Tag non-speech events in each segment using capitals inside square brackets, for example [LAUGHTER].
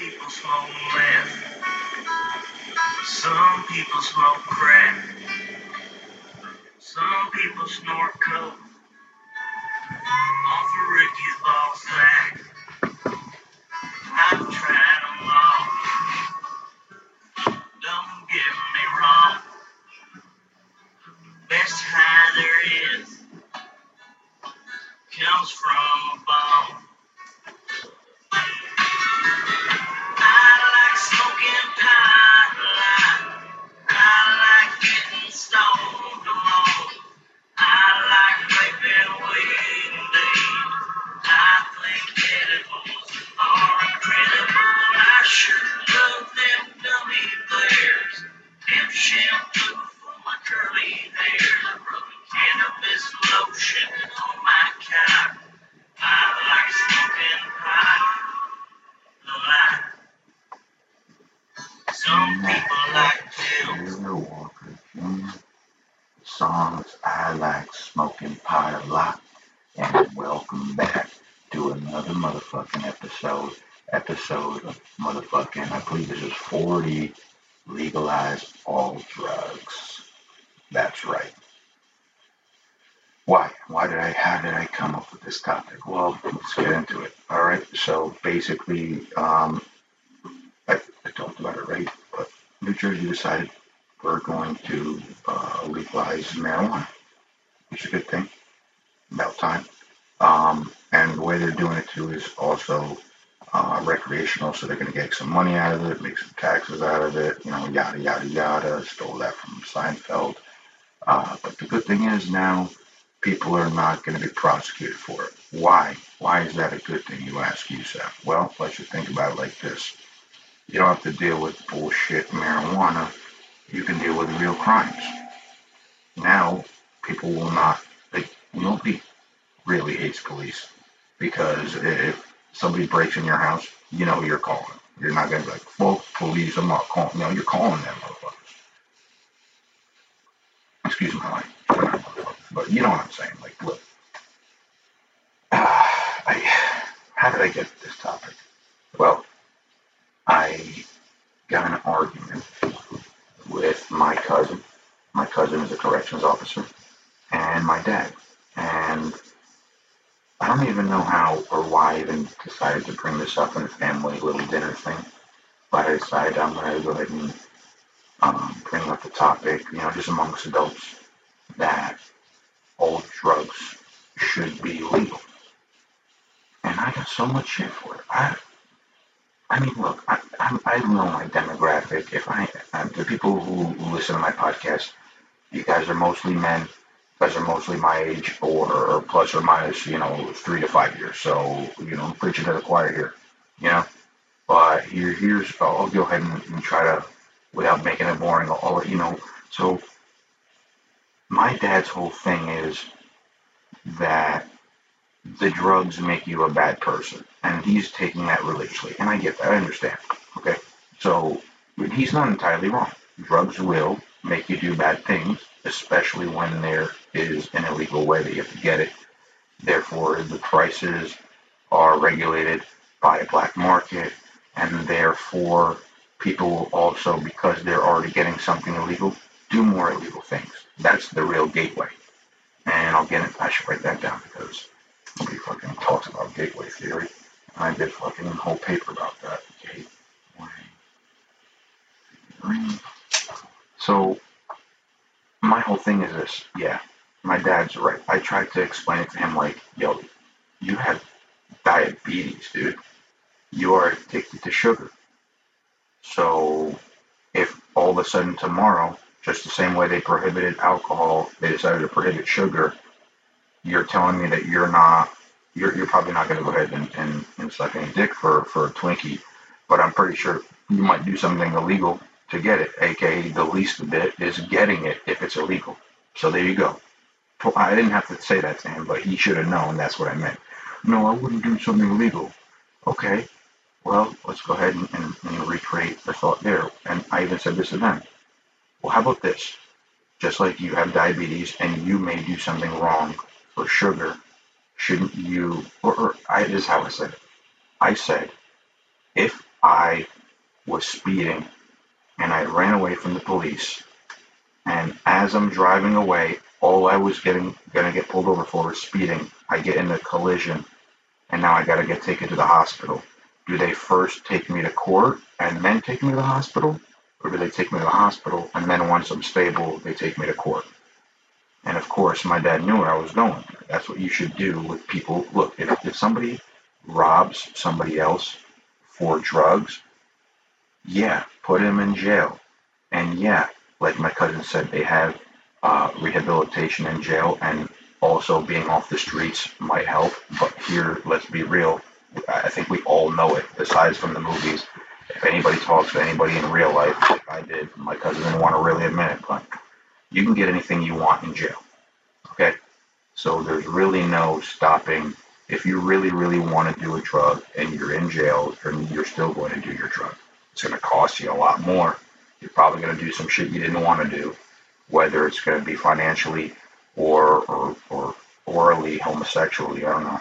people smoke meth. Some people smoke crack. Some people snort coke. Off of Ricky's ball sack. I've tried basically, um, I, I talked about it, right? But New Jersey decided we're going to uh, legalize marijuana, which is a good thing. About time. Um, and the way they're doing it too is also uh, recreational, so they're going to get some money out of it, make some taxes out of it, you know, yada yada yada. Stole that from Seinfeld. Uh, but the good thing is now people are not going to be prosecuted for it. Why? Why is that a good thing, you ask yourself? Well, let's just think about it like this. You don't have to deal with bullshit marijuana. You can deal with real crimes. Now, people will not, like, nobody really hates police because if somebody breaks in your house, you know who you're calling. You're not going to be like, well, police, I'm not calling. No, you're calling them motherfuckers. Excuse my language. But you know what I'm saying. Like, look. [SIGHS] I, how did I get this topic? Well, I got an argument with my cousin. My cousin is a corrections officer, and my dad. And I don't even know how or why I even decided to bring this up in the family little dinner thing. But I decided I'm going to go ahead and um, bring up the topic, you know, just amongst adults, that all drugs should be legal. And I got so much shit for it. I, I mean, look, I, I, I know my demographic. If I, I, the people who, who listen to my podcast, you guys are mostly men. You guys are mostly my age, or, or plus or minus, you know, three to five years. So, you know, I'm preaching to the choir here, you know. But here, here's, I'll go ahead and, and try to, without making it boring, I'll, you know. So, my dad's whole thing is that the drugs make you a bad person, and he's taking that religiously, and I get that, I understand. Okay, so he's not entirely wrong. Drugs will make you do bad things, especially when there is an illegal way that you have to get it. Therefore, the prices are regulated by a black market, and therefore, people will also, because they're already getting something illegal, do more illegal things. That's the real gateway. And I'll get it. I should write that down because nobody fucking talks about gateway theory. I did fucking a whole paper about that. Gateway theory. So my whole thing is this. Yeah, my dad's right. I tried to explain it to him like, yo, you have diabetes, dude. You are addicted to sugar. So if all of a sudden tomorrow, just the same way they prohibited alcohol, they decided to prohibit sugar, you're telling me that you're not, you're, you're probably not going to go ahead and, and, and suck any dick for, for a Twinkie, but I'm pretty sure you might do something illegal to get it, aka the least bit is getting it if it's illegal. So there you go. I didn't have to say that to him, but he should have known that's what I meant. No, I wouldn't do something illegal. Okay, well, let's go ahead and, and, and recreate the thought there. And I even said this to them. Well, how about this? Just like you have diabetes and you may do something wrong for sugar, shouldn't you? Or, or I, this is how I said it. I said, if I was speeding and I ran away from the police. And as I'm driving away, all I was getting gonna get pulled over for was speeding. I get in a collision and now I gotta get taken to the hospital. Do they first take me to court and then take me to the hospital? Or do they take me to the hospital and then once I'm stable, they take me to court? And of course, my dad knew where I was going. That's what you should do with people. Look, if, if somebody robs somebody else for drugs, yeah, put him in jail. And yeah, like my cousin said, they have uh, rehabilitation in jail, and also being off the streets might help. But here, let's be real. I think we all know it, aside from the movies. If anybody talks to anybody in real life, like I did, my cousin didn't want to really admit it, but you can get anything you want in jail. Okay? So there's really no stopping. If you really, really want to do a drug and you're in jail, then you're still going to do your drug. It's going to cost you a lot more. You're probably going to do some shit you didn't want to do, whether it's going to be financially or, or, or orally, homosexually. I don't know.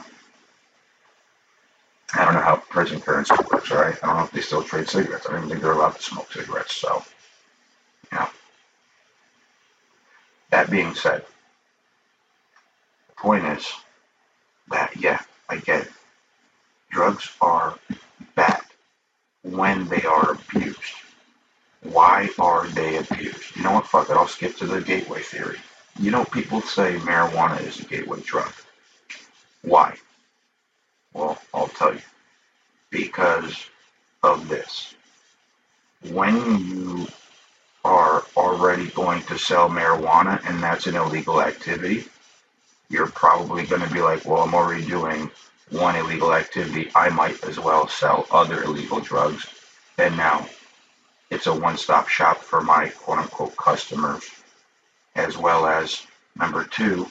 I don't know how prison currency works, right? I don't know if they still trade cigarettes. I don't even think they're allowed to smoke cigarettes. So, yeah. That being said, the point is that, yeah, I get it. Drugs are bad when they are abused. Why are they abused? You know what? Fuck it. I'll skip to the gateway theory. You know, people say marijuana is a gateway drug. Why? Well, I'll tell you. Because of this. When you are already going to sell marijuana and that's an illegal activity, you're probably going to be like, well, I'm already doing one illegal activity. I might as well sell other illegal drugs. And now it's a one stop shop for my quote unquote customers, as well as number two,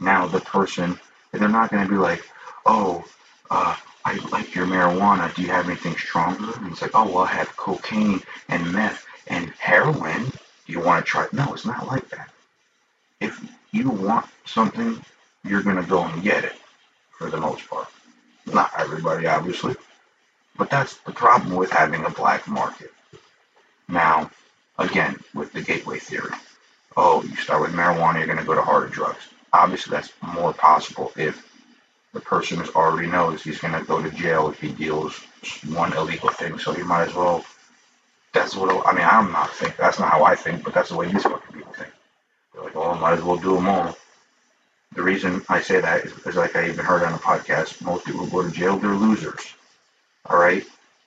now the person, they're not going to be like, oh, uh, I like your marijuana. Do you have anything stronger? And it's like, oh, well, I have cocaine and meth and heroin. Do you want to try? No, it's not like that. If you want something, you're going to go and get it for the most part. Not everybody, obviously. But that's the problem with having a black market. Now, again, with the gateway theory. Oh, you start with marijuana, you're going to go to harder drugs. Obviously, that's more possible if the person already knows he's going to go to jail if he deals one illegal thing. So he might as well. That's what I mean. I'm not think that's not how I think, but that's the way these fucking people think. They're like, oh, I might as well do them all. The reason I say that is because, like I even heard on a podcast, most people who go to jail, they're losers. All right?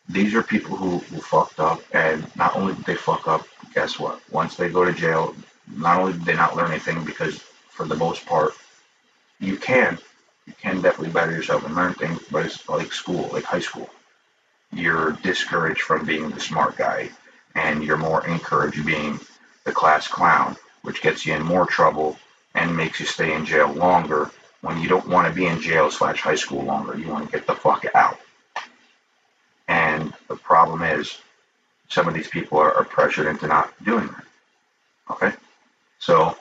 These are people who, who fucked up, and not only did they fuck up, guess what? Once they go to jail, not only did they not learn anything, because for the most part, you can you can definitely better yourself and learn things, but it's like school, like high school. You're discouraged from being the smart guy, and you're more encouraged being the class clown, which gets you in more trouble and makes you stay in jail longer when you don't want to be in jail slash high school longer. You want to get the fuck out. And the problem is, some of these people are, are pressured into not doing that. Okay? So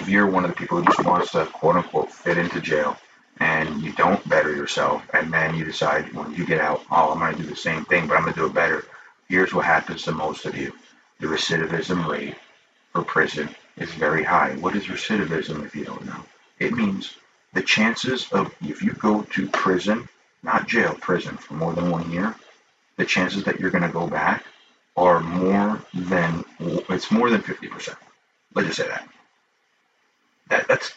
if you're one of the people who just wants to quote unquote fit into jail and you don't better yourself and then you decide when you get out, oh, I'm going to do the same thing, but I'm going to do it better. Here's what happens to most of you. The recidivism rate for prison is very high. What is recidivism if you don't know? It means the chances of if you go to prison, not jail, prison for more than one year, the chances that you're going to go back are more than, it's more than 50%. Let's just say that that that's,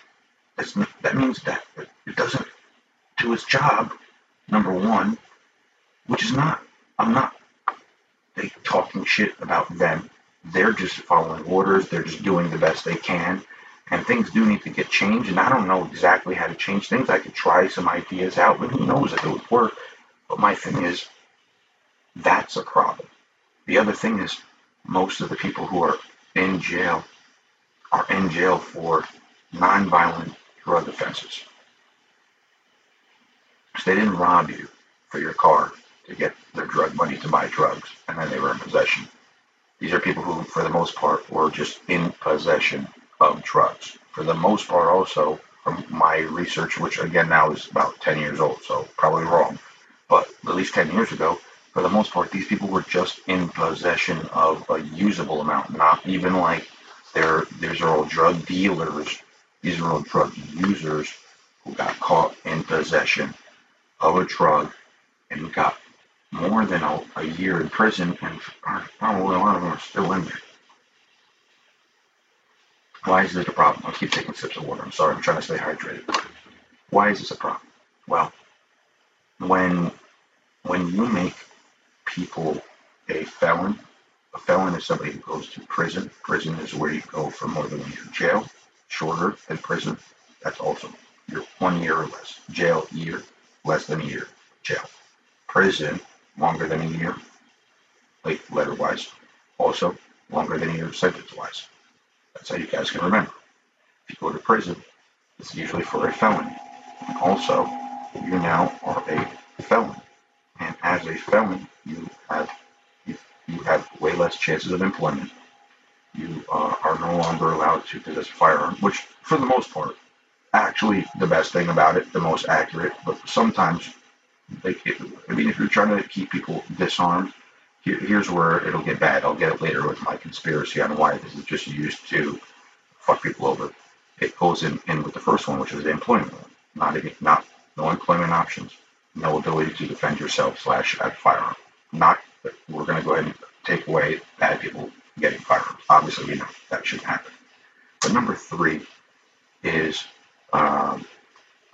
that's that means that it doesn't do its job. Number one, which is not. I'm not they talking shit about them. They're just following orders. They're just doing the best they can. And things do need to get changed. And I don't know exactly how to change things. I could try some ideas out, but who knows if it would work. But my thing is, that's a problem. The other thing is, most of the people who are in jail are in jail for nonviolent drug offenses. So they didn't rob you for your car to get their drug money to buy drugs, and then they were in possession. These are people who, for the most part, were just in possession of drugs. For the most part, also, from my research, which again now is about 10 years old, so probably wrong, but at least 10 years ago, for the most part, these people were just in possession of a usable amount, not even like they're, these are all drug dealers. These are all drug users who got caught in possession of a drug and got more than a, a year in prison, and probably a lot of them are still in there. Why is this a problem? I'll keep taking sips of water. I'm sorry, I'm trying to stay hydrated. Why is this a problem? Well, when when you make people a felon, a felon is somebody who goes to prison. Prison is where you go for more than one year. In jail, shorter than prison. That's also you're one year or less. Jail, year, less than a year. Jail. Prison, longer than a year, like letter wise. Also, longer than a year sentence wise. That's how you guys can remember. If you go to prison, it's usually for a felony. And also, you now are a felon. And as a felon, you have you, you have way less chances of employment. You uh, are no longer allowed to possess a firearm, which, for the most part, actually the best thing about it, the most accurate. But sometimes, like, it, I mean, if you're trying to keep people disarmed, here, here's where it'll get bad. I'll get it later with my conspiracy on why this is just used to fuck people over. It goes in, in with the first one, which is the employment one. Not even, not no employment options, no ability to defend yourself slash have firearm. Not we're going to go ahead and take away bad people getting firearms. Obviously, you know that shouldn't happen. But number three is um,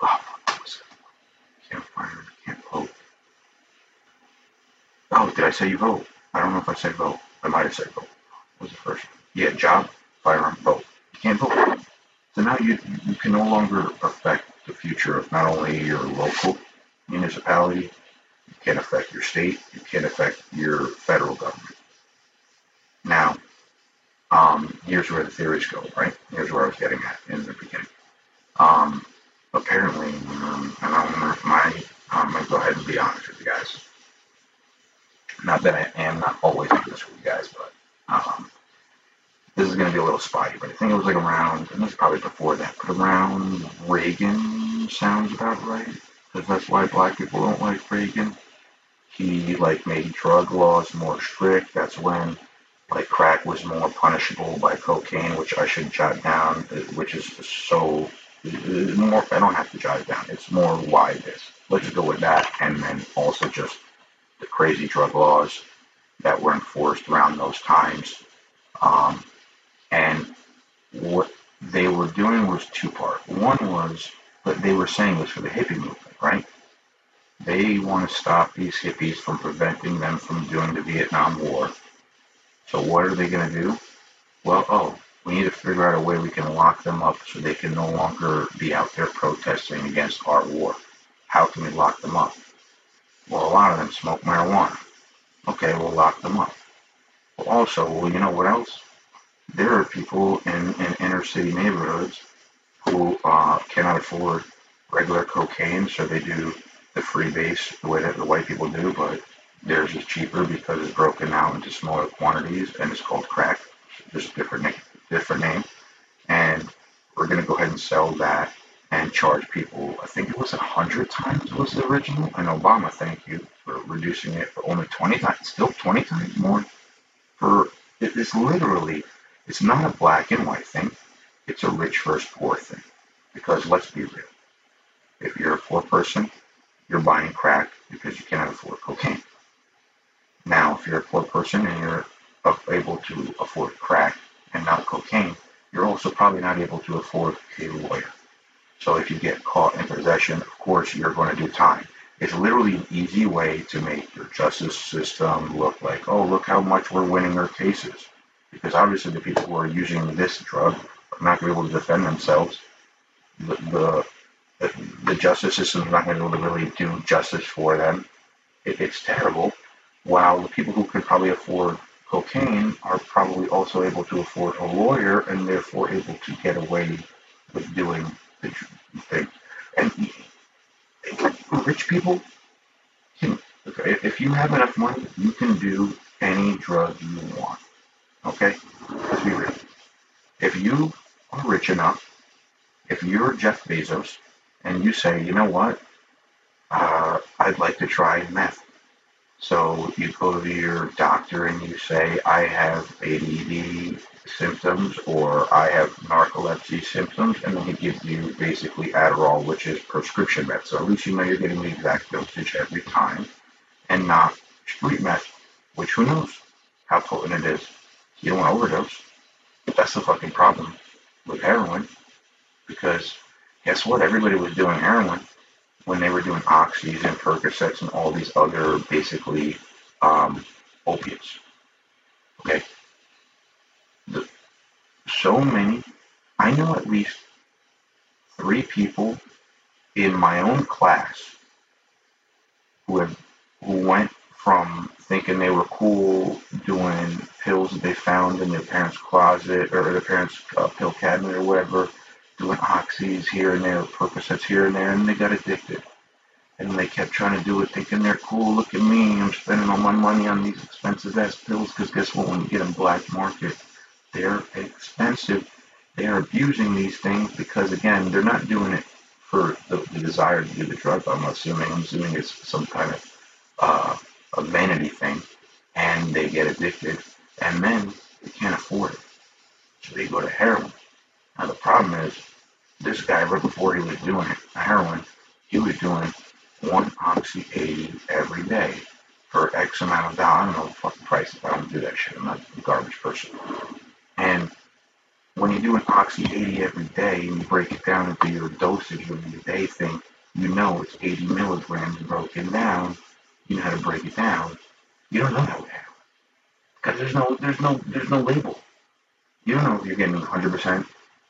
oh, what was it? Can't fire, can't vote. Oh, did I say you vote? I don't know if I said vote. I might have said vote. What was the first one? Yeah, job, firearm, vote. You can't vote. So now you you can no longer affect the future of not only your local municipality, you can't affect your state, you can't affect your federal government. Now, um, here's where the theories go, right? Here's where I was getting at in the beginning. Um, apparently, um, and I'm my I'm gonna go ahead and be honest with you guys. Not that I am not always honest with you guys, but um, this is gonna be a little spotty. But I think it was like around, and this is probably before that, but around Reagan sounds about right, because that's why black people don't like Reagan. He like made drug laws more strict. That's when like crack was more punishable by cocaine, which I should jot down, uh, which is so uh, more. I don't have to jot it down. It's more why this. Let's go with that, and then also just the crazy drug laws that were enforced around those times. Um, and what they were doing was two part. One was, but they were saying was for the hippie movement, right? They want to stop these hippies from preventing them from doing the Vietnam War. So what are they going to do? Well, oh, we need to figure out a way we can lock them up so they can no longer be out there protesting against our war. How can we lock them up? Well, a lot of them smoke marijuana. Okay, we'll lock them up. Well, also, well, you know what else? There are people in, in inner city neighborhoods who uh, cannot afford regular cocaine, so they do the free base the way that the white people do, but theirs is cheaper because it's broken out into smaller quantities and it's called crack. Just a different name, different name. And we're gonna go ahead and sell that and charge people. I think it was a hundred times was the original. And Obama, thank you for reducing it for only twenty times. Still twenty times more. For it is literally, it's not a black and white thing. It's a rich versus poor thing. Because let's be real. If you're a poor person, you're buying crack because you cannot afford cocaine. Now, if you're a poor person and you're able to afford crack and not cocaine, you're also probably not able to afford a lawyer. So if you get caught in possession, of course, you're going to do time. It's literally an easy way to make your justice system look like, oh, look how much we're winning our cases. Because obviously the people who are using this drug are not going to be able to defend themselves. The, the, the justice system is not going to be able to really do justice for them. It, it's terrible. While the people who could probably afford cocaine are probably also able to afford a lawyer and therefore able to get away with doing the thing. And rich people can, if you have enough money, you can do any drug you want. Okay? Let's be real. If you are rich enough, if you're Jeff Bezos, and you say, you know what, uh, I'd like to try meth. So you go to your doctor and you say, I have ADD symptoms or I have narcolepsy symptoms, and then he gives you basically Adderall, which is prescription meth. So at least you know you're getting the exact dosage every time and not street meth, which who knows how potent it is. You don't want to overdose. That's the fucking problem with heroin because guess what? Everybody was doing heroin when they were doing oxys and Percocets and all these other basically um, opiates. Okay, the, so many. I know at least three people in my own class who have who went from thinking they were cool doing pills that they found in their parents' closet or their parents' uh, pill cabinet or whatever, doing oxys here and there, Percocets here and there, and they got addicted. And they kept trying to do it, thinking they're cool. Look at me, I'm spending all my money on these expensive ass pills. Because guess what? When you get them black market, they're expensive. They are abusing these things because again, they're not doing it for the, the desire to do the drug. I'm assuming. I'm assuming it's some kind of uh, vanity thing, and they get addicted, and then they can't afford it, so they go to heroin. Now the problem is, this guy right before he was doing it, heroin, he was doing one oxy 80 every day for X amount of dollars. I don't know the fucking prices. I don't do that shit. I'm not a garbage person. And when you do an oxy 80 every day and you break it down into your dosage of your day thing, you know it's 80 milligrams broken down. You know how to break it down. You don't know with heroin because there's no there's no there's no label. You don't know if you're getting 100%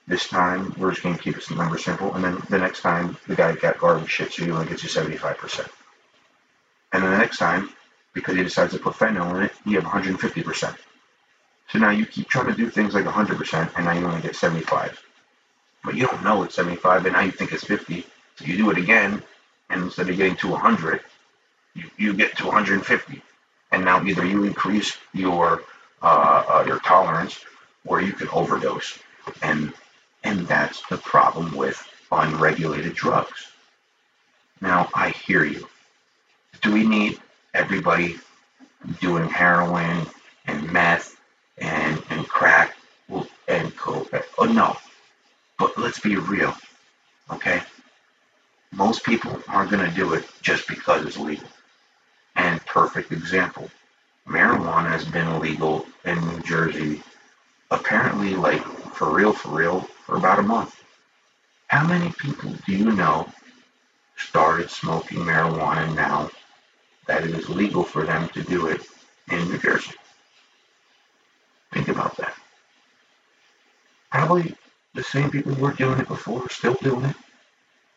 this time. We're just going to keep the number simple, and then the next time the guy got garbage shit, so he only gets you 75%. And then the next time, because he decides to put fentanyl in it, you have 150%. So now you keep trying to do things like 100%, and now you only get 75. But you don't know it's 75, and now you think it's 50. So you do it again, and instead of getting to 100, you, you get to 150. And now either you increase your uh, uh, your tolerance, or you can overdose. And and that's the problem with unregulated drugs. Now I hear you. Do we need everybody doing heroin and meth and, and crack and coke? Oh no. But let's be real, okay? Most people aren't going to do it just because it's legal. And perfect example, marijuana has been illegal in New Jersey apparently like for real, for real, for about a month. How many people do you know started smoking marijuana now that it is legal for them to do it in New Jersey? Think about that. Probably the same people who were doing it before are still doing it.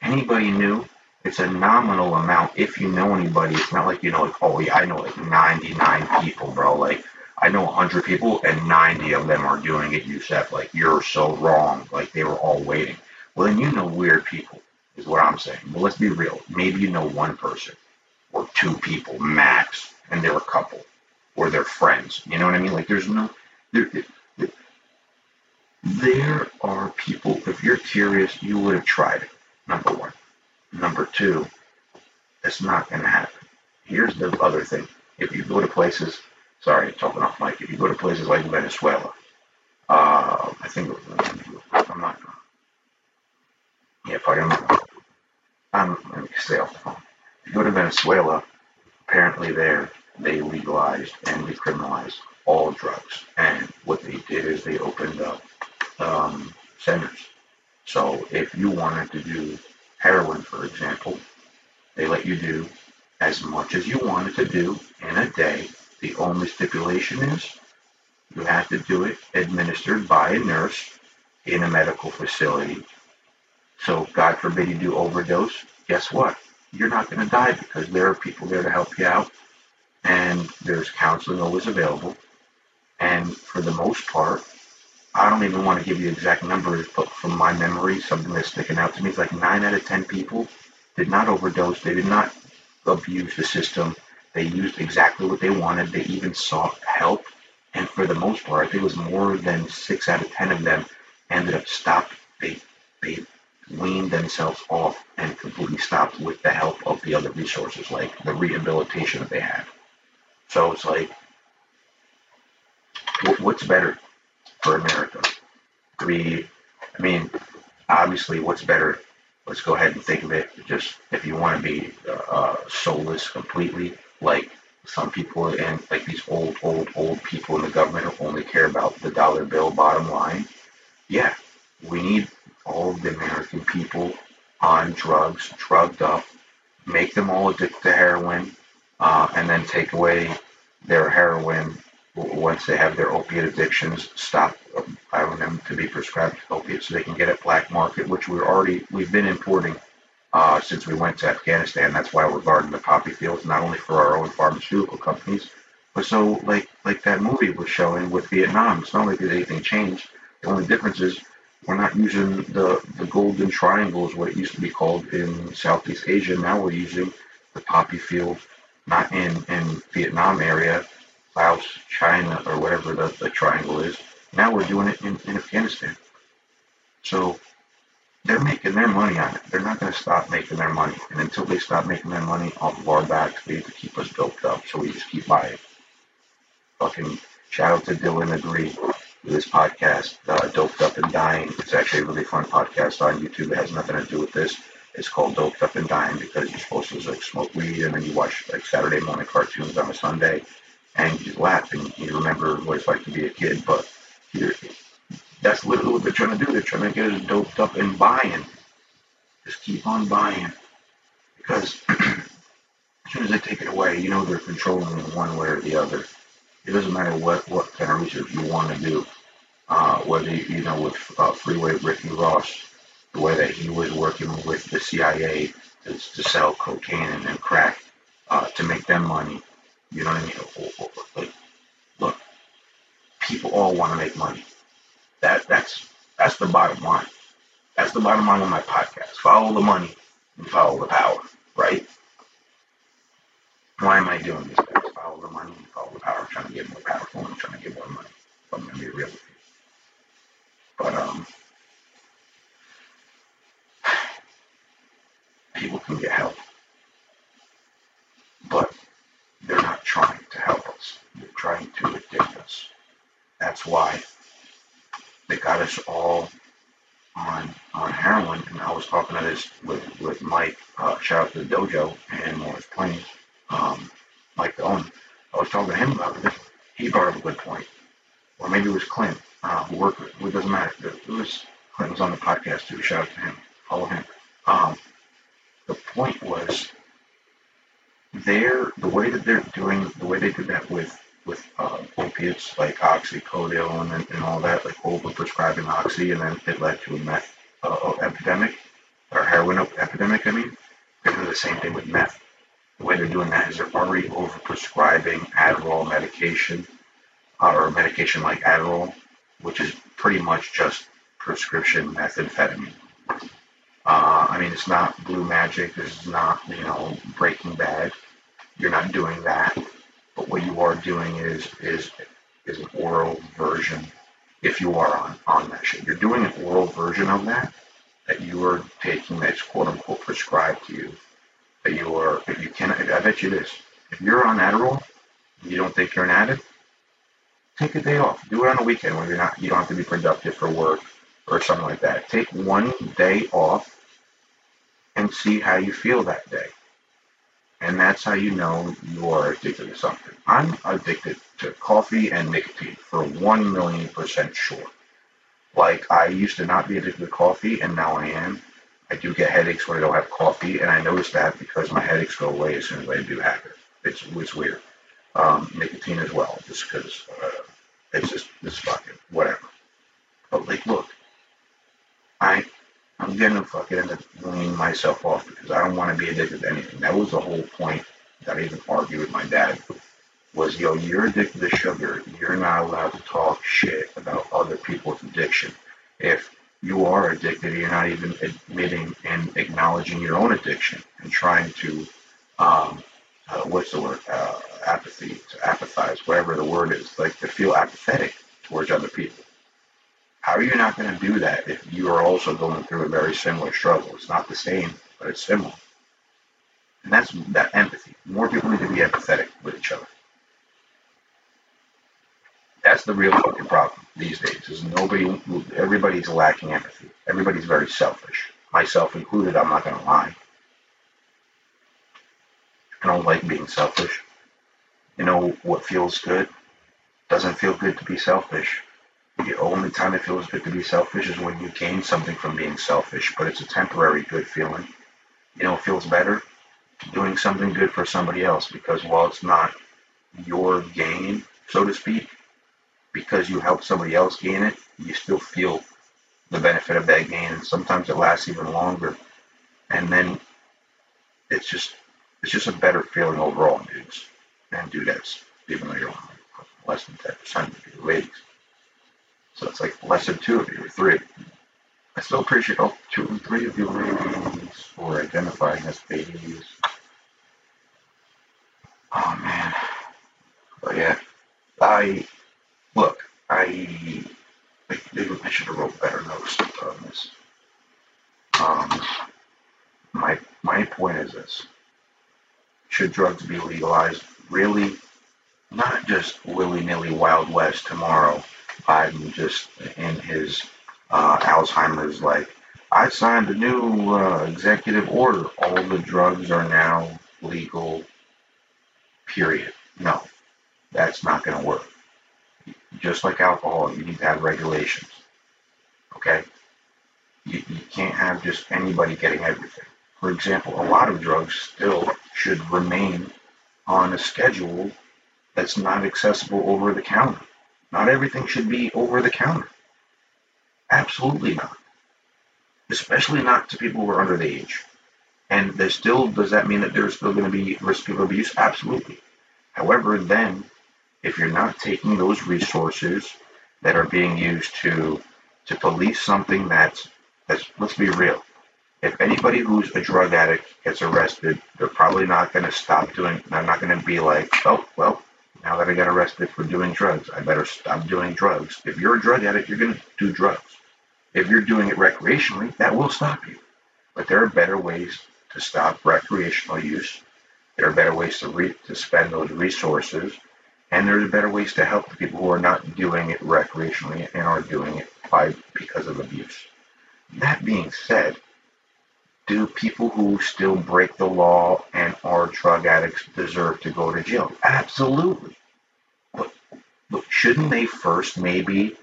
Anybody new? It's a nominal amount if you know anybody. It's not like you know, like, oh yeah, I know like 99 people, bro. Like, I know 100 people and 90 of them are doing it, Yusef. Like, you're so wrong. Like, they were all waiting. Well, then you know weird people, is what I'm saying. But let's be real. Maybe you know one person or two people max, and they're a couple, or they're friends. You know what I mean? Like, there's no. There, there are people, if you're curious, you would have tried it. Number one. Number two, it's not going to happen. Here's the other thing. If you go to places, sorry, talking off mic, if you go to places like Venezuela, uh, I think, I'm not, yeah, if I am, I'm, let me stay off the phone. If you go to Venezuela, apparently there, they legalized and decriminalized all drugs. And what they did is they opened up um, centers. So if you wanted to do heroin, for example, they let you do as much as you wanted to do in a day. The only stipulation is you have to do it administered by a nurse in a medical facility. So, God forbid you do overdose. Guess what? You're not going to die because there are people there to help you out, and there's counseling always available. And for the most part, I don't even want to give you exact numbers, but from my memory, something that's sticking out to me is like nine out of ten people did not overdose. They did not abuse the system. They used exactly what they wanted. They even sought help. And for the most part, I think it was more than six out of ten of them ended up stopped. They they weaned themselves off and completely stopped with the help of the other resources, like the rehabilitation that they had. So it's like, wh- what's better for America? Be, I mean, obviously, what's better? Let's go ahead and think of it. Just if you want to be uh, soulless completely, like some people and like these old, old, old people in the government who only care about the dollar bill bottom line. Yeah, we need all of the American people on drugs, drugged up, make them all addicted to heroin, uh, and then take away their heroin once they have their opiate addictions, stop allowing them to be prescribed opiates so they can get it black market, which we're already we've been importing uh, since we went to Afghanistan. That's why we're guarding the poppy fields, not only for our own pharmaceutical companies, but so like like that movie was showing with Vietnam. It's not like anything changed. The only difference is we're not using the the golden triangle is what it used to be called in Southeast Asia. Now we're using the poppy field, not in in Vietnam area Laos, China, or whatever the, the triangle is. Now we're doing it in, in Afghanistan. So they're making their money on it. They're not going to stop making their money. And until they stop making their money off of our backs, they have to keep us doped up. So we just keep buying. Fucking shout out to Dylan Agree with his podcast, uh, Doped Up and Dying. It's actually a really fun podcast on YouTube. It has nothing to do with this. It's called Doped Up and Dying because you're supposed to like smoke weed and then you watch like Saturday morning cartoons on a Sunday and you laugh and you remember what it's like to be a kid. But you're, that's literally what they're trying to do. They're trying to get us doped up and buying. Just keep on buying. Because [CLEARS THROAT] as soon as they take it away, you know they're controlling it one way or the other. It doesn't matter what, what kind of research you want to do. Uh, whether, you know, with uh, Freeway Ricky Ross, the way that he was working with the CIA to, to sell cocaine and, and crack uh, to make them money you know what I mean? Like, look, people all want to make money. That that's that's the bottom line. That's the bottom line of my podcast. Follow the money and follow the power, right? Why am I doing this? Guys? Follow the money and follow the power. I'm trying to get more powerful. I'm trying to get more money. I'm gonna be real with you. But um, people can get help, but they're not trying to help us. They're trying to addict us. That's why they got us all on on heroin. And I was talking to this with, with Mike, uh, shout out to the dojo and Morris Plains, um, Mike Owen. I was talking to him about this. He brought up a good point. Or maybe it was Clint, uh, who worked with, it doesn't matter. It was, Clint was on the podcast too. Shout out to him. Follow him. Um, the point was they're the way that they're doing the way they did that with with uh, opiates like oxycodone and, and all that, like over-prescribing oxy, and then it led to a meth uh, epidemic or heroin epidemic. I mean, they're doing the same thing with meth. The way they're doing that is they're already over-prescribing Adderall medication uh, or medication like Adderall, which is pretty much just prescription methamphetamine. Uh, I mean, it's not blue magic. This is not, you know, Breaking Bad. You're not doing that. But what you are doing is is is an oral version. If you are on on that shit, you're doing an oral version of that that you are taking that's quote unquote prescribed to you. That you are, if you can, I bet you this. If you're on Adderall, you don't think you're an addict, take a day off. Do it on a weekend when you're not. You don't have to be productive for work or something like that. Take one day off and see how you feel that day. And that's how you know you are addicted to something. I'm addicted to coffee and nicotine for 1 million percent sure. Like, I used to not be addicted to coffee, and now I am. I do get headaches when I don't have coffee, and I notice that because my headaches go away as soon as I do have it. It's, it's weird. Um, nicotine as well, just because uh, it's just, it's fucking whatever. But, like, look, I I'm gonna fucking end up weaning myself off because I don't want to be addicted to anything. That was the whole point that I even argued with my dad. Was yo, you're addicted to sugar. You're not allowed to talk shit about other people's addiction. If you are addicted, you're not even admitting and acknowledging your own addiction and trying to, um, uh, what's the word? Uh, apathy, to apathize, whatever the word is, like to feel apathetic towards other people. How are you not going to do that if you are also going through a very similar struggle? It's not the same, but it's similar. And that's that empathy. More people need to be empathetic with each other. that's the real fucking problem these days. Is nobody, everybody's lacking empathy. Everybody's very selfish, myself included. I'm not gonna lie. I don't like being selfish. You know what feels good? Doesn't feel good to be selfish. The only time it feels good to be selfish is when you gain something from being selfish, but it's a temporary good feeling. You know, it feels better doing something good for somebody else because while it's not your gain, so to speak, because you help somebody else gain it, you still feel the benefit of that gain, and sometimes it lasts even longer. And then it's just it's just a better feeling overall, dudes and dudettes, even though you're less than ten percent of you ladies. So it's like less than two of you or three. I still appreciate all two and three of you ladies for identifying as babies. Oh man. But yeah. I look, I I, I should have wrote better notes on this. Um my my point is this. Should drugs be legalized? Really not just willy nilly Wild West tomorrow. Biden just in his uh, Alzheimer's like, I signed a new uh, executive order. All the drugs are now legal, period. No, that's not going to work. Just like alcohol, you need to have regulations. Okay? You, you can't have just anybody getting everything. For example, a lot of drugs still should remain on a schedule that's not accessible over the counter. Not everything should be over the counter. Absolutely not. Especially not to people who are under the age. And there's still does that mean that there's still going to be risk of abuse? Absolutely. However, then if you're not taking those resources that are being used to to police something that's that's let's be real. If anybody who's a drug addict gets arrested, they're probably not going to stop doing. They're not going to be like, oh well, now that I got arrested for doing drugs, I better stop doing drugs. If you're a drug addict, you're going to do drugs. If you're doing it recreationally, that will stop you. But there are better ways to stop recreational use. There are better ways to, re- to spend those resources. And there are better ways to help the people who are not doing it recreationally and are doing it by because of abuse. That being said, do people who still break the law and are drug addicts deserve to go to jail? Absolutely. But, but shouldn't they first maybe,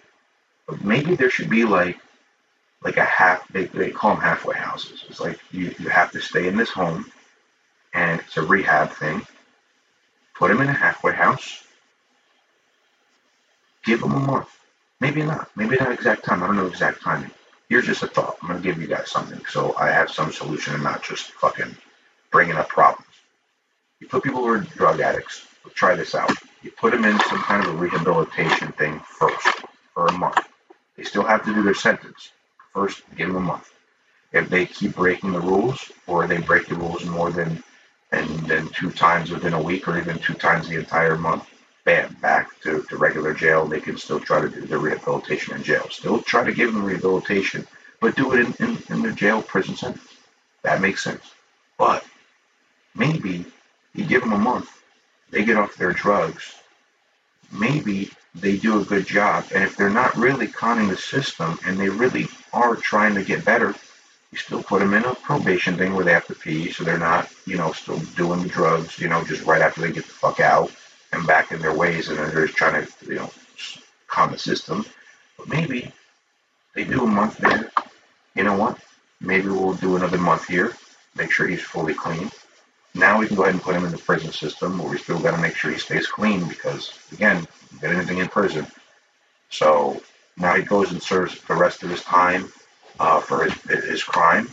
maybe there should be like, like a half, they, they call them halfway houses. It's like you, you have to stay in this home and it's a rehab thing. Put them in a halfway house. Give them a month. Maybe not. Maybe not exact time. I don't know exact timing here's just a thought. I'm to give you guys something so I have some solution and not just fucking bringing up problems. You put people who are drug addicts, try this out. You put them in some kind of a rehabilitation thing first for a month. They still have to do their sentence. First, give them a month. If they keep breaking the rules or they break the rules more than and then two times within a week or even two times the entire month, bam, back to, to regular jail. They can still try to do their rehabilitation in jail. Still try to give them rehabilitation, but do it in, in, in the jail prison sentence. That makes sense. But maybe you give them a month, they get off their drugs. Maybe they do a good job. And if they're not really conning the system and they really are trying to get better, you still put them in a probation thing where they have to pee so they're not, you know, still doing the drugs, you know, just right after they get the fuck out and back in their ways, and they're just trying to, you know, calm the system. But maybe they do a month there. You know what? Maybe we'll do another month here. Make sure he's fully clean. Now we can go ahead and put him in the prison system, but we still got to make sure he stays clean because, again, get anything in prison. So now he goes and serves the rest of his time uh, for his, his crime,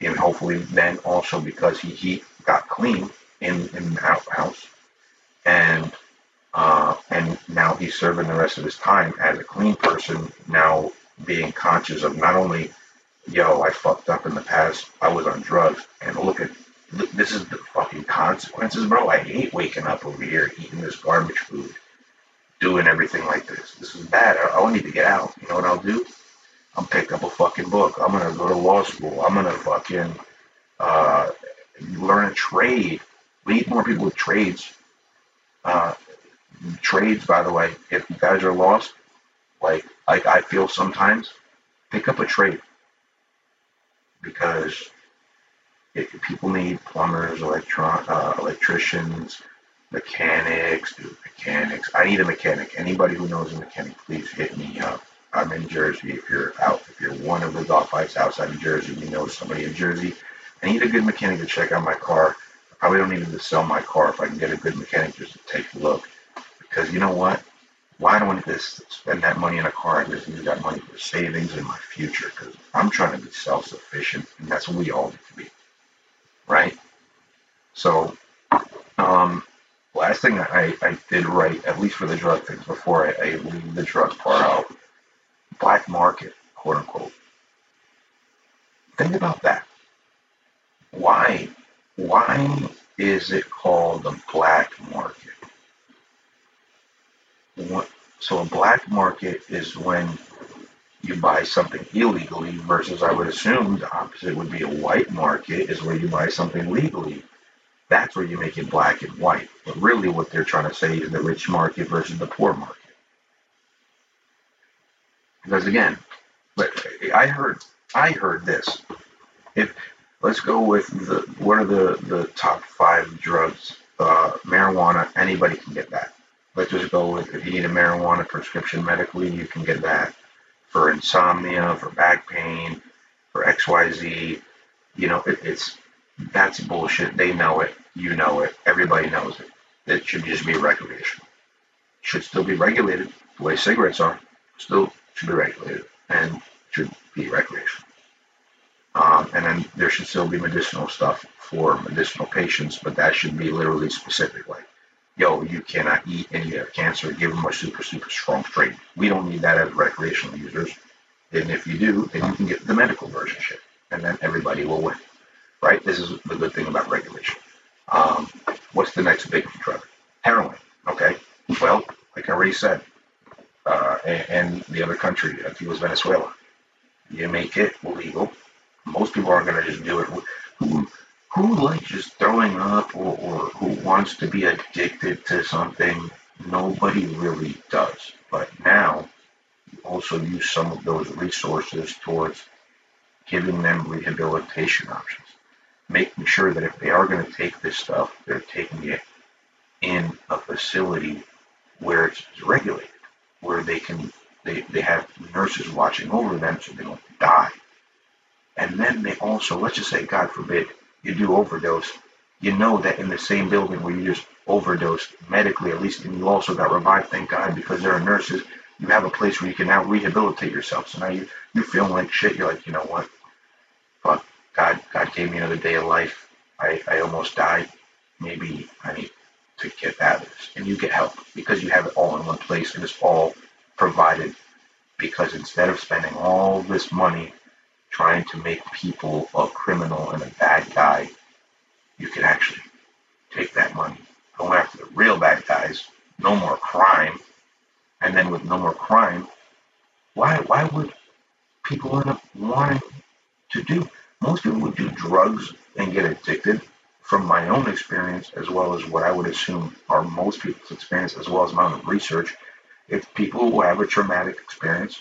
and hopefully then also because he, he got clean in in the house, and uh, and now he's serving the rest of his time as a clean person. Now being conscious of not only, yo, I fucked up in the past, I was on drugs, and look at this is the fucking consequences, bro. I hate waking up over here eating this garbage food, doing everything like this. This is bad. I, I need to get out. You know what I'll do? I'm pick up a fucking book. I'm gonna go to law school. I'm gonna fucking uh, learn a trade. We need more people with trades uh, trades, by the way, if you guys are lost, like like I feel sometimes, pick up a trade because people need plumbers, electron, uh, electricians, mechanics, dude, mechanics. I need a mechanic. Anybody who knows a mechanic, please hit me up. I'm in Jersey. If you're out, if you're one of the fights outside of Jersey, you know somebody in Jersey. I need a good mechanic to check out my car. Probably don't need to sell my car if I can get a good mechanic just to take a look. Because you know what? Why do I need to spend that money in a car? I just need that money for savings in my future. Because I'm trying to be self-sufficient, and that's what we all need to be, right? So, um, last thing I, I did right, at least for the drug things, before I, I leave the drug part out, black market, quote unquote. Think about that. Why, why is it called a black market? What, so a black market is when you buy something illegally versus I would assume the opposite would be a white market is where you buy something legally. That's where you make it black and white. But really what they're trying to say is the rich market versus the poor market. Because again, but I heard I heard this. If let's go with the what are the the top five drugs? Uh, marijuana. Anybody can get that. Let's just go with if you need a marijuana prescription medically, you can get that for insomnia, for back pain, for X Y Z. You know, it, it's that's bullshit. They know it. You know it. Everybody knows it. It should just be recreational. Should still be regulated the way cigarettes are. Still should be regulated and should be recreational. Um, and then there should still be medicinal stuff for medicinal patients, but that should be literally specific. Like, yo, you cannot eat and you have cancer, give them a super, super strong strain. We don't need that as recreational users. And if you do, then you can get the medical version shit. And then everybody will win. Right? This is the good thing about regulation. Um, what's the next big drug? Heroin. Okay. Well, like I already said, uh, and, the other country, I think it was Venezuela. You make it legal. Most people aren't going to just do it. Who, who likes just throwing up or, or who wants to be addicted to something? Nobody really does. But now, you also use some of those resources towards giving them rehabilitation options, making sure that if they are going to take this stuff, they're taking it in a facility where it's regulated where they can they, they have nurses watching over them so they don't. Also, let's just say, God forbid, you do overdose. You know that in the same building where you just overdosed medically, at least, and you also got revived, thank God, because there are nurses, you have a place where you can now rehabilitate yourself. So now you, you're feeling like shit. You're like, you know what? Fuck, God, God gave me another day of life. I, I almost died. Maybe I need to get out of this. And you get help because you have it all in one place and it's all provided. Because instead of spending all this money trying to make people a criminal and a bad guy, you can actually take that money, go after the real bad guys, no more crime, and then with no more crime, why why would people end up wanting to do? Most people would do drugs and get addicted from my own experience, as well as what I would assume are most people's experience, as well as my own research, if people who have a traumatic experience,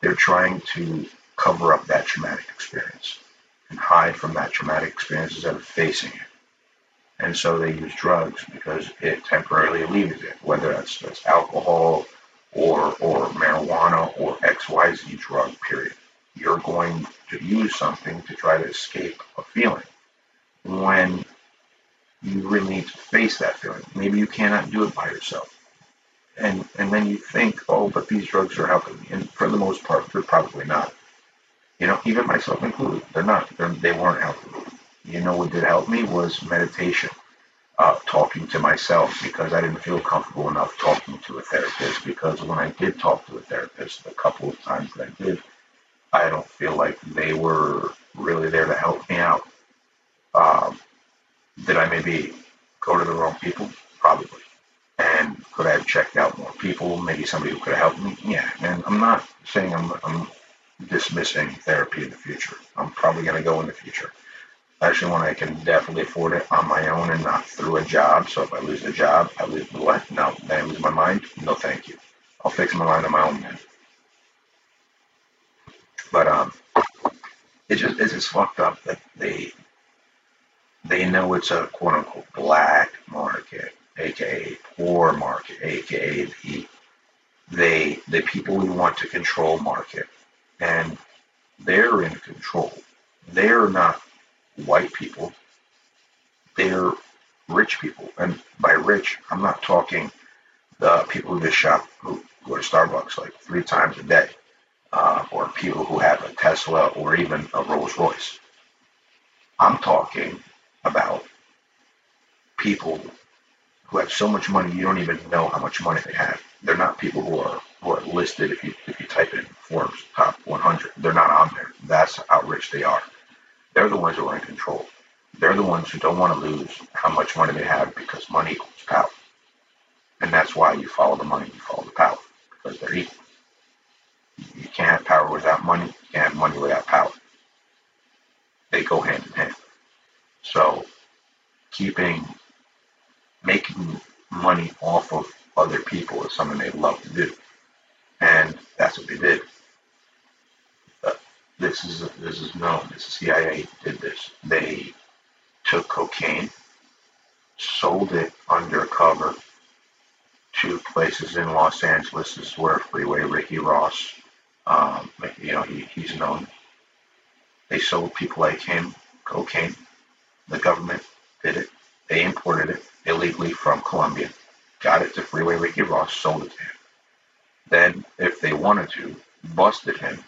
they're trying to cover up that traumatic experience and hide from that traumatic experience instead of facing it. And so they use drugs because it temporarily alleviates it, whether that's, that's alcohol or, or marijuana or XYZ drug, period. You're going to use something to try to escape a feeling when you really need to face that feeling. Maybe you cannot do it by yourself. And and then you think, oh, but these drugs are helping me. And for the most part, they're probably not. You know, even myself included, they're not. They're, they weren't helping me. You know what did help me was meditation, uh, talking to myself because I didn't feel comfortable enough talking to a therapist. Because when I did talk to a therapist, a couple of times that I did, I don't feel like they were really there to help me out. Um, did I maybe go to the wrong people? Probably. And could I have checked out more people? Maybe somebody who could have helped me? Yeah. And I'm not saying I'm, I'm dismissing therapy in the future. I'm probably going to go in the future. Actually, when I can definitely afford it on my own and not through a job. So if I lose the job, I lose what? No, then I lose my mind. No, thank you. I'll fix my mind on my own then. But um, it just it's just fucked up that they they know it's a quote unquote black market, aka poor market, aka the they the people we want to control market, and they're in control. They're not white people. They're rich people, and by rich, I'm not talking the people who just shop who go to Starbucks like three times a day, uh, or people who have a Tesla or even a Rolls Royce. I'm talking about people who have so much money you don't even know how much money they have. They're not people who are are listed if you if you type in Forbes top 100. They're not on there. That's how rich they are. They're the ones who are in control. They're the ones who don't want to lose how much money they have because money equals power. And that's why you follow the money, you follow the power, because they're equal. You can't have power without money, you can't have money without power. They go hand in hand. So keeping making money off of other people is something they love to do. And that's what they did. This is this is known. This is CIA did this. They took cocaine, sold it undercover to places in Los Angeles. This is where Freeway Ricky Ross, um, you know, he, he's known. They sold people like him cocaine. The government did it. They imported it illegally from Colombia, got it to Freeway Ricky Ross, sold it to him. Then, if they wanted to, busted him,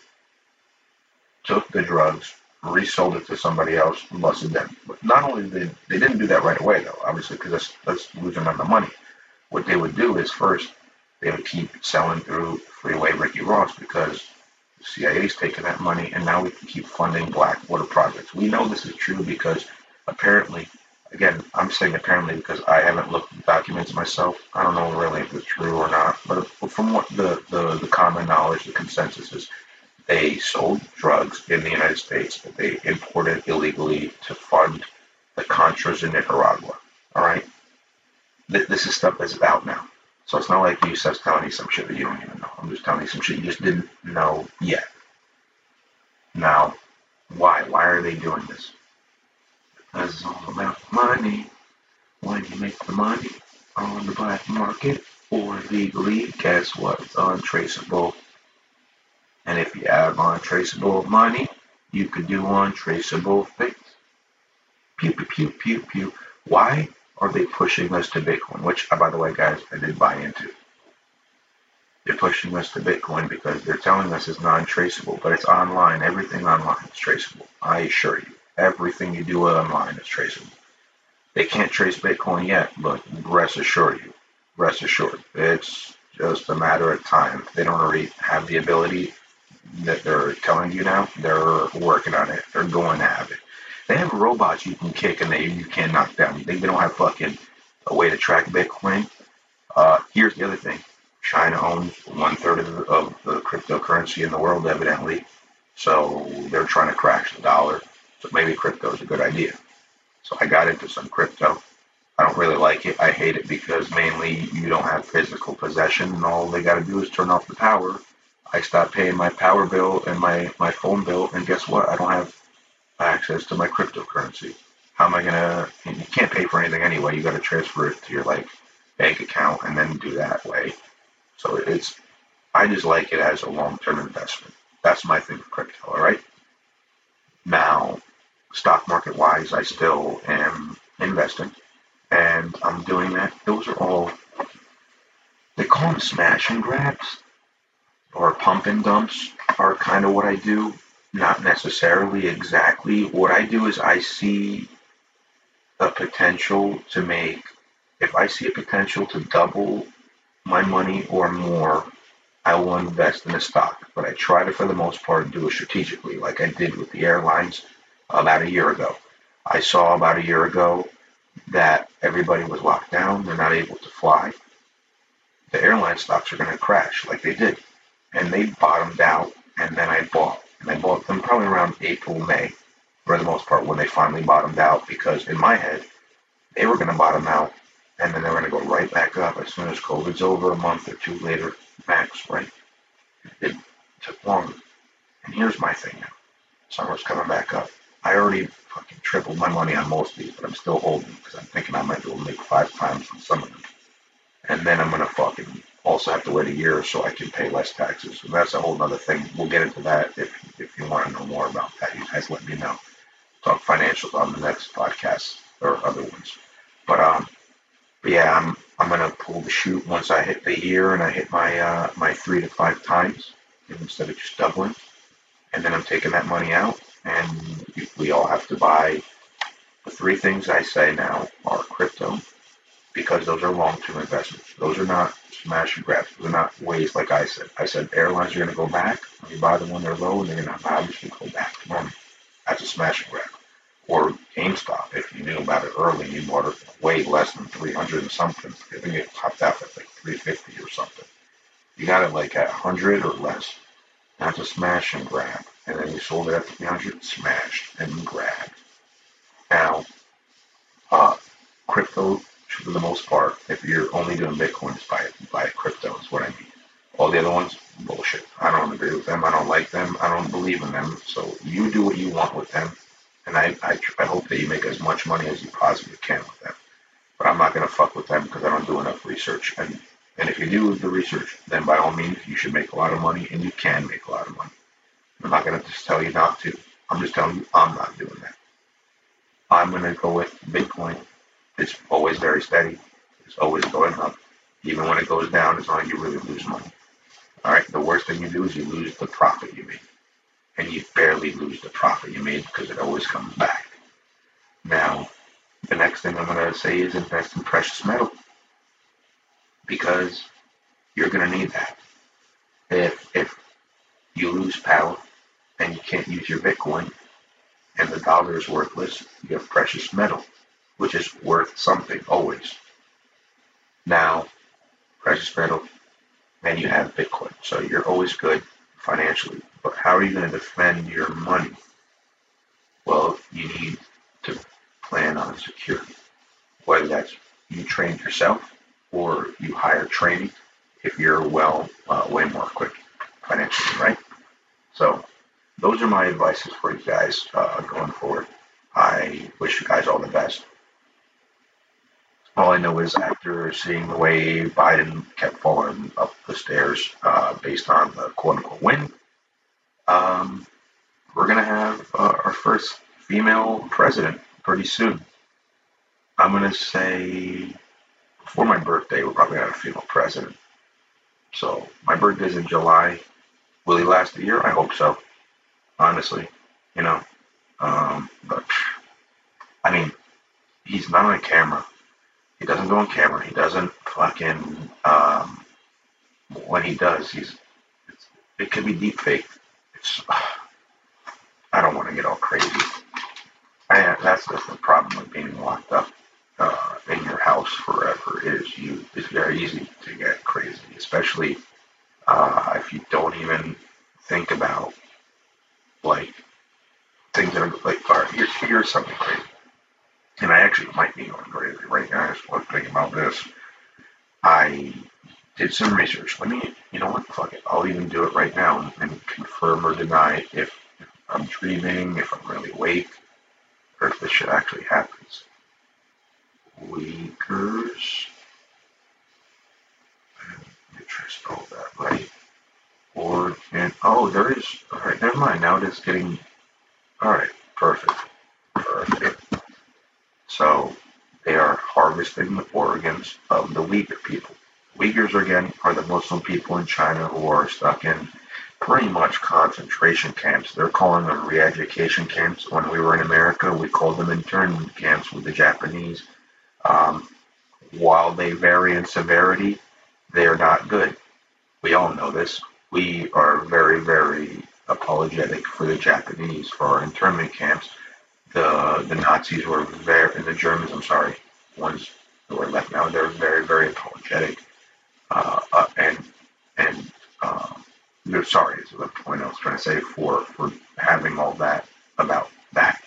took the drugs, resold it to somebody else, and busted them. But not only did they didn't do that right away though, obviously because that's that's losing them the money. What they would do is first they would keep selling through Freeway Ricky Ross because the CIA's taking that money and now we can keep funding black water projects. We know this is true because apparently again, I'm saying apparently because I haven't looked at the documents myself. I don't know really if it's true or not, but the, the consensus is, they sold drugs in the United States that they imported illegally to fund the Contras in Nicaragua. All right, this is stuff that's out now. So it's not like the USF's telling you some shit that you don't even know. I'm just telling you some shit you just didn't know yet. Now, why? Why are they doing this? Because it's all about money. When you make the money on the black market or legally, guess what? It's untraceable. And if you have untraceable money, you could do untraceable things. Pew, pew, pew, pew, pew. Why are they pushing us to Bitcoin? Which, uh, by the way, guys, I did buy into. They're pushing us to Bitcoin because they're telling us it's non-traceable, but it's online. Everything online is traceable. I assure you. Everything you do online is traceable. They can't trace Bitcoin yet, but rest assured you, rest assured, it's just a matter of time. They don't already have the ability that they're telling you now. They're working on it. They're going to have it. They have robots you can kick and they you can't knock down. Think they don't have fucking a way to track Bitcoin? Uh, here's the other thing. China owns one third of, of the cryptocurrency in the world, evidently. So they're trying to crash the dollar. So maybe crypto is a good idea. So I got into some crypto. I don't really like it. I hate it because mainly you don't have physical possession, and all they got to do is turn off the power. I stop paying my power bill and my, my phone bill, and guess what? I don't have access to my cryptocurrency. How am I gonna? You can't pay for anything anyway. You got to transfer it to your like bank account and then do that way. So it's. I just like it as a long term investment. That's my thing with crypto. All right. Now, stock market wise, I still am investing and I'm doing that. Those are all, they call them smash and grabs or pump and dumps are kind of what I do. Not necessarily exactly. What I do is I see a potential to make, if I see a potential to double my money or more, I will invest in a stock. But I try to, for the most part, do it strategically, like I did with the airlines about a year ago. I saw about a year ago that everybody was locked down, they're not able to fly. The airline stocks are going to crash like they did. And they bottomed out, and then I bought. And I bought them probably around April, May. for the most part when they finally bottomed out because in my head they were going to bottom out and then they're going to go right back up as soon as COVID's over a month or two later max, right? It took longer. And here's my thing now. Summer's coming back up. I already fucking tripled my money on most of these, but I'm still holding because I'm thinking I might be able to make five times on some of them. And then I'm to fucking also have to wait a year so I can pay less taxes. So that's a whole other thing. We'll get into that if, if you want to know more about that. You guys let me know. Talk financials on the next podcast or other ones. But um, but yeah, I'm I'm gonna pull the chute once I hit the year and I hit my uh, my three to five times instead of just doubling, and then I'm taking that money out, and we all have to buy. The three things I say now are crypto, because those are long-term investments. Those are not smash and grabs. Those are not ways like I said. I said airlines are going to go back. When you buy them when they're low, and they're going to obviously go back to normal. That's a smash and grab. Or GameStop, if you knew about it early, you bought it way less than 300 and something. I think it topped out at like 350 or something. You got it like at 100 or less. That's a smash and grab. And then you sold it at 300, smashed and grabbed. Now, uh, crypto for the most part, if you're only doing Bitcoins, buy buy crypto is what I mean. All the other ones, bullshit. I don't agree with them. I don't like them. I don't believe in them. So you do what you want with them, and I I, I hope that you make as much money as you possibly can with them. But I'm not gonna fuck with them because I don't do enough research. And and if you do the research, then by all means you should make a lot of money, and you can make a lot of money. I'm not gonna just tell you not to. I'm just telling you I'm not doing that. I'm gonna go with Bitcoin it's always very steady. It's always going up. Even when it goes down, it's not like you really lose money. All right. The worst thing you do is you lose the profit you made, and you barely lose the profit you made because it always comes back. Now, the next thing I'm going to say is invest in precious metal because you're going to need that. If if you lose power and you can't use your Bitcoin and the dollar is worthless, you have precious metal which is worth something always. Now, precious metal, and you have Bitcoin. So you're always good financially. But how are you going to defend your money? Well, you need to plan on security. Whether that's you train yourself or you hire training if you're well, uh, way more quick financially, right? So those are my advices for you guys uh, going forward. I wish you guys all the best. All I know is after seeing the way Biden kept falling up the stairs uh, based on the quote unquote win, um, we're going to have uh, our first female president pretty soon. I'm going to say before my birthday, we're probably going to have a female president. So my birthday's in July. Will he last a year? I hope so. Honestly, you know. Um, but I mean, he's not on camera he doesn't go on camera. He doesn't fucking. Um, when he does, he's. it could be deep fake. It's. I don't want to get all crazy. I, that's just the problem with being locked up uh, in your house forever. Is you? It's very easy to get crazy, especially uh, if you don't even think about like things that are like. All right, here's here's something crazy and I actually might be going crazy right now. I just was thinking about this. I did some research. Let me, you know what? Fuck it. I'll even do it right now and, confirm or deny if, I'm dreaming, if I'm really awake, or if this shit actually happens. Uyghurs. Make sure I spelled that right. Or and oh, there is. All right, never mind. Now it is getting. All right, perfect, perfect. So they are harvesting the organs of the Uyghur people. Uyghurs, again, are the Muslim people in China who are stuck in pretty much concentration camps. They're calling them re-education camps. When we were in America, we called them internment camps with the Japanese. Um, while they vary in severity, they are not good. We all know this. We are very, very apologetic for the Japanese for our internment camps the the Nazis were very the Germans. I'm sorry, ones who are left now. They're very very apologetic, uh, uh, and and um, they're sorry is the point I was trying to say for for having all that about that.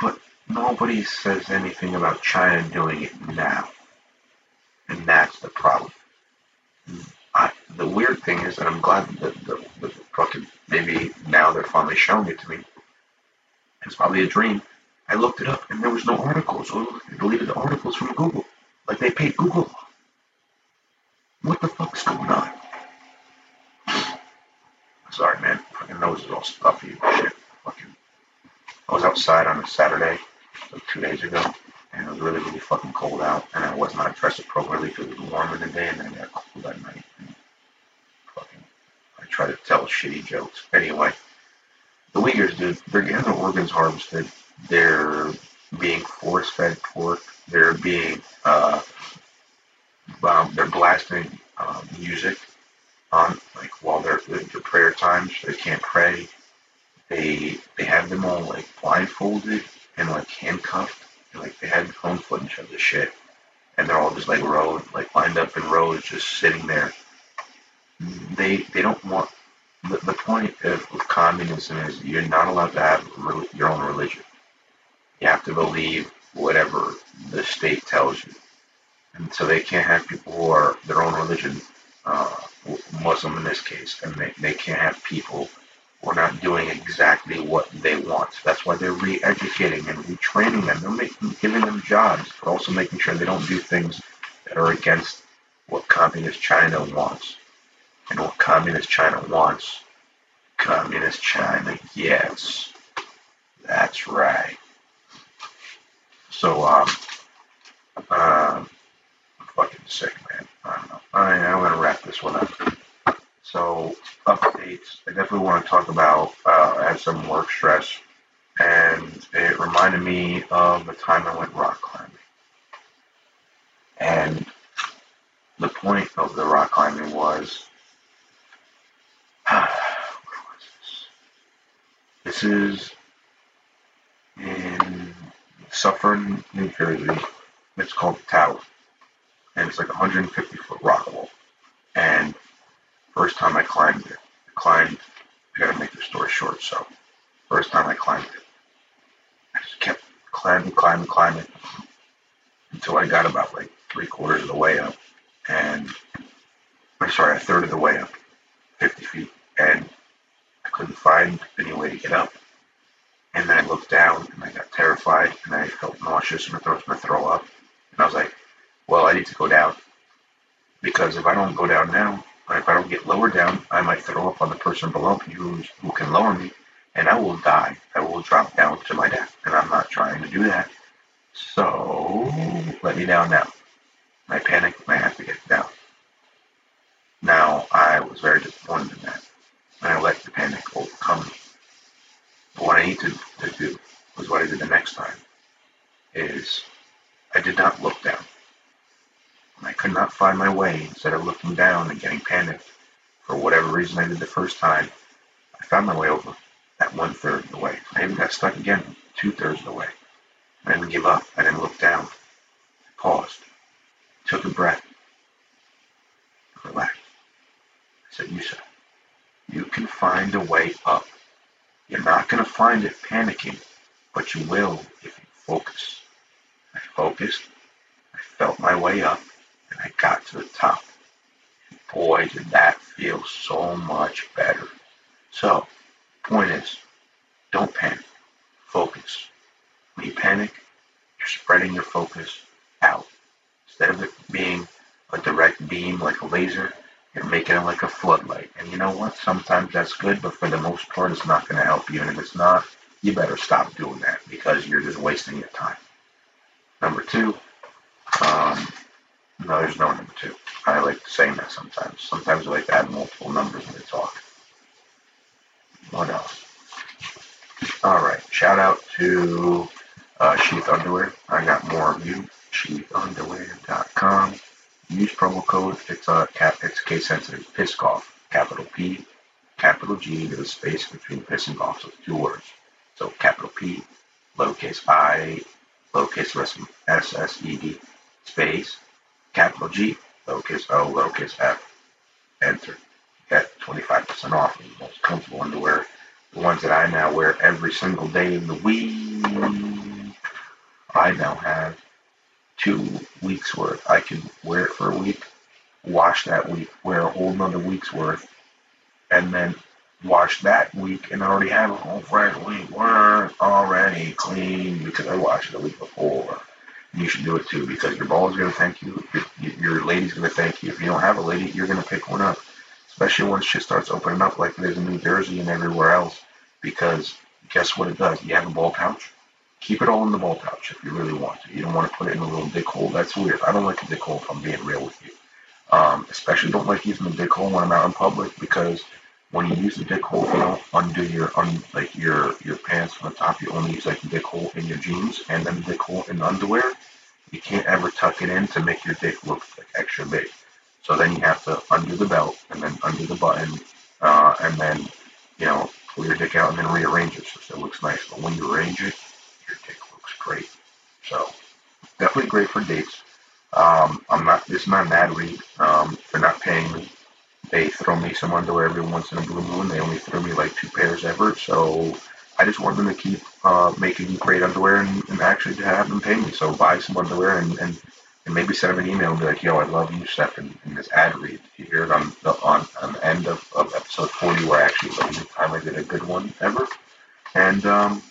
But nobody says anything about China doing it now. And that's the problem. I, the weird thing is, and I'm glad that the, the fucking maybe now they're finally showing it to me. It's probably a dream. I looked it up and there was no articles. So I deleted the articles from Google. Like they paid Google. What the fuck's going on? [SIGHS] Sorry, man. Fucking nose is all stuffy and shit. Fucking. I was outside on a Saturday, like two days ago, and it was really, really fucking cold out, and I was not dressed appropriately because it was warm in the day, and then it got cold at night. And fucking, I try to tell shitty jokes. Anyway, the Uyghurs, dude, they're getting their organs harvested. They're being force-fed pork. They're being, uh, um, they're blasting um, music on, like, while they're their prayer times. They can't pray. They they have them all like blindfolded and like handcuffed. Like they had phone footage of the shit, and they're all just like rows, like lined up in rows, just sitting there. They they don't want. The, the point of, of communism is you're not allowed to have re- your own religion. You have to believe whatever the state tells you, and so they can't have people who are their own religion, uh, Muslim in this case, and they, they can't have people who are not doing exactly what they want. That's why they're re-educating and retraining them. They're making, giving them jobs, but also making sure they don't do things that are against what communist China wants. And what communist China wants, communist China yes. That's right. So, um, um, fucking sick, man. I don't know. I, I'm gonna wrap this one up. So, updates. I definitely want to talk about. Uh, I had some work stress, and it reminded me of the time I went rock climbing. And the point of the rock climbing was. [SIGHS] was this? This is in Suffern, New Jersey. It's called Tower, and it's like a 150 foot rock wall. And first time I climbed it, I climbed. I gotta make the story short. So, first time I climbed it, I just kept climbing, climbing, climbing until I got about like three quarters of the way up, and I'm sorry, a third of the way up, 50 feet, and I couldn't find any way to get up. And then I looked down and I got terrified and I felt nauseous and my throat was going to throw up. And I was like, well, I need to go down because if I don't go down now, if I don't get lower down, I might throw up on the person below me who's, who can lower me and I will die. I will drop down to my death. And I'm not trying to do that. So let me down now. I panic, and I had to get down. Now, I was very disappointed in that. And I let the panic overcome me. But what I need to, to do was what I did the next time is I did not look down. When I could not find my way, instead of looking down and getting panicked for whatever reason I did the first time, I found my way over at one third of the way. I even got stuck again two thirds of the way. I didn't give up. I didn't look down. I paused, took a breath, relaxed. I said, Yusa, you can find a way up. You're not going to find it panicking, but you will if you focus. I focused, I felt my way up, and I got to the top. Boy, did that feel so much better. So, point is, don't panic. Focus. When you panic, you're spreading your focus out. Instead of it being a direct beam like a laser, you're making it like a floodlight. And you know what? Sometimes that's good, but for the most part, it's not going to help you. And if it's not, you better stop doing that because you're just wasting your time. Number two, um, no, there's no number two. I like saying that sometimes. Sometimes I like to add multiple numbers when I talk. What else? All right. Shout out to uh, Sheath Underwear. I got more of you. SheathUnderwear.com. Use promo code. It's a uh, cap. It's case sensitive. Piss golf. Capital P, capital G. There's a space between piss and golf. So two words. So capital P, lowercase I, lowercase S S E D, space, capital G, lowercase O, lowercase F. Enter. Get 25% off of the most comfortable underwear. The ones that I now wear every single day of the week. I now have two weeks worth. I can wear it for a week, wash that week, wear a whole another week's worth, and then wash that week and already have a whole fresh week worth already clean because I washed it the week before. You should do it too because your ball is going to thank you. Your, your lady's going to thank you. If you don't have a lady, you're going to pick one up, especially once shit starts opening up like is in New Jersey and everywhere else. Because guess what it does? You have a ball pouch. Keep it all in the ball pouch if you really want to. You don't want to put it in a little dick hole. That's weird. I don't like a dick hole if I'm being real with you. Um, especially don't like using the dick hole when I'm out in public because when you use the dick hole, you don't undo your un, like your your pants from the top. You only use like the dick hole in your jeans and then the dick hole in the underwear. You can't ever tuck it in to make your dick look like extra big. So then you have to undo the belt and then undo the button uh, and then you know pull your dick out and then rearrange it so it looks nice. But when you arrange it, your dick looks great. So definitely great for dates. Um, I'm not. This is not an ad read. Um, they're not paying me. They throw me some underwear every once in a blue moon. They only throw me like two pairs ever. So I just want them to keep uh, making great underwear and, and actually to have them pay me. So buy some underwear and, and, and maybe send them an email and be like, yo, I love you, Steph, in, in this ad read. You hear it on the, on, on the end of, of episode 40 where I actually the only time I did a good one ever. And um,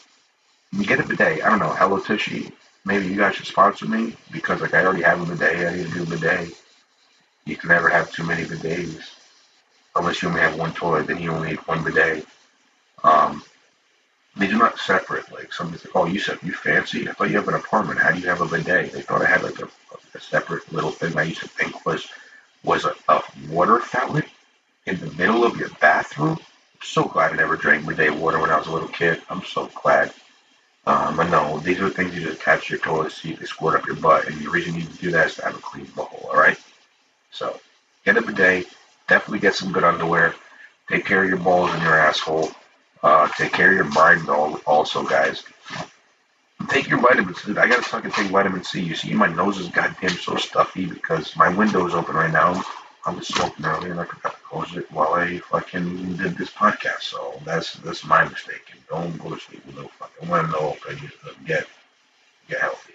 you get a bidet. I don't know, Hello Tushy. Maybe you guys should sponsor me because like I already have a bidet. I need a bidet. You can never have too many bidets unless you only have one toilet, then you only need one bidet. Um, they do not separate. Like somebody's like, oh, you said you fancy. I thought you have an apartment. How do you have a bidet? They thought I had like a, a separate little thing. I used to think was was a, a water fountain in the middle of your bathroom. I'm so glad I never drank bidet water when I was a little kid. I'm so glad. Um, but no, these are things you just attach to your toilet seat, they squirt up your butt, and the reason you need to do that is to have a clean bowl. All right. So get a bidet definitely get some good underwear. Take care of your balls and your asshole. Uh, take care of your mind also, guys. Take your vitamins. dude. I gotta fucking take vitamin C. You see, my nose is goddamn so stuffy because my window is open right now. I was smoking earlier and I forgot to close it while I fucking did this podcast. So that's that's my mistake. And don't go to sleep with no fucking window open. Get get healthy.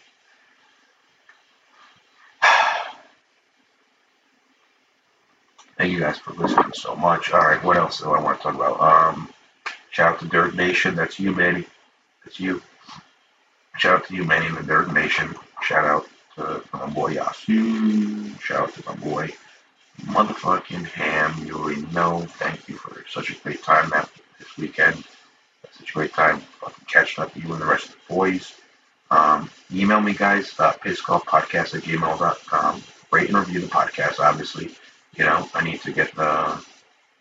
Thank you guys for listening so much. All right, what else do I want to talk about? Um, shout out to Dirt Nation. That's you, Manny. That's you. Shout out to you, Manny, in the Dirt Nation. Shout out to my boy Yasu. Shout out to my boy motherfucking Ham. You already know. Thank you for such a great time that this weekend. Such a great time fucking catching up with you and the rest of the boys. Um, email me, guys, uh, pisscoffpodcast at gmail.com. Rate and review the podcast, obviously you know, I need to get the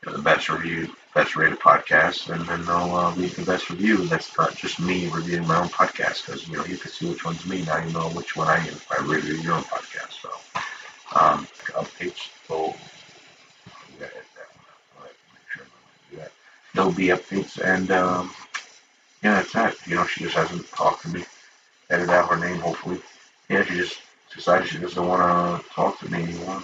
you know, the best review, best rated podcast, and then they'll uh, leave the best review. That's not just me reviewing my own podcast, because you know you can see which one's me. Now you know which one I am if I review your own podcast. So, um, updates. Oh, There'll be updates, and um, yeah, that's that. You know, she just hasn't talked to me. Edit out her name, hopefully. Yeah, she just decided she doesn't want to talk to me anymore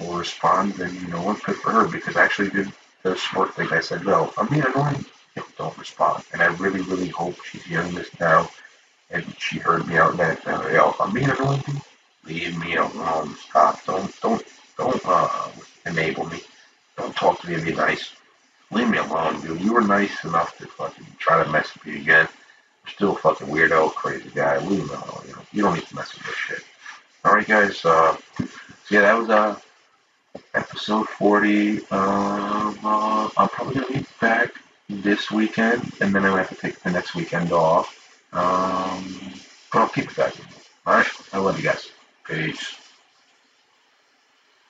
will respond, then you know what, good for her because I actually did the smart thing. I said, well, I'm being annoying, don't respond. And I really, really hope she's hearing this now and she heard me out that, uh, yo, if I'm being annoying, leave me alone. Stop. Don't, don't, don't uh, enable me. Don't talk to me and be nice. Leave me alone, dude. You were nice enough to fucking try to mess with me again. You're still a fucking weirdo, crazy guy. Leave me alone. You know, you don't need to mess with this shit. All right, guys. Uh, so yeah, that was uh episode 40. Um, uh, uh I'm probably going to be back this weekend, and then I might have to take the next weekend off. Um, but I'll keep it guys. Alright, I love you guys. Peace.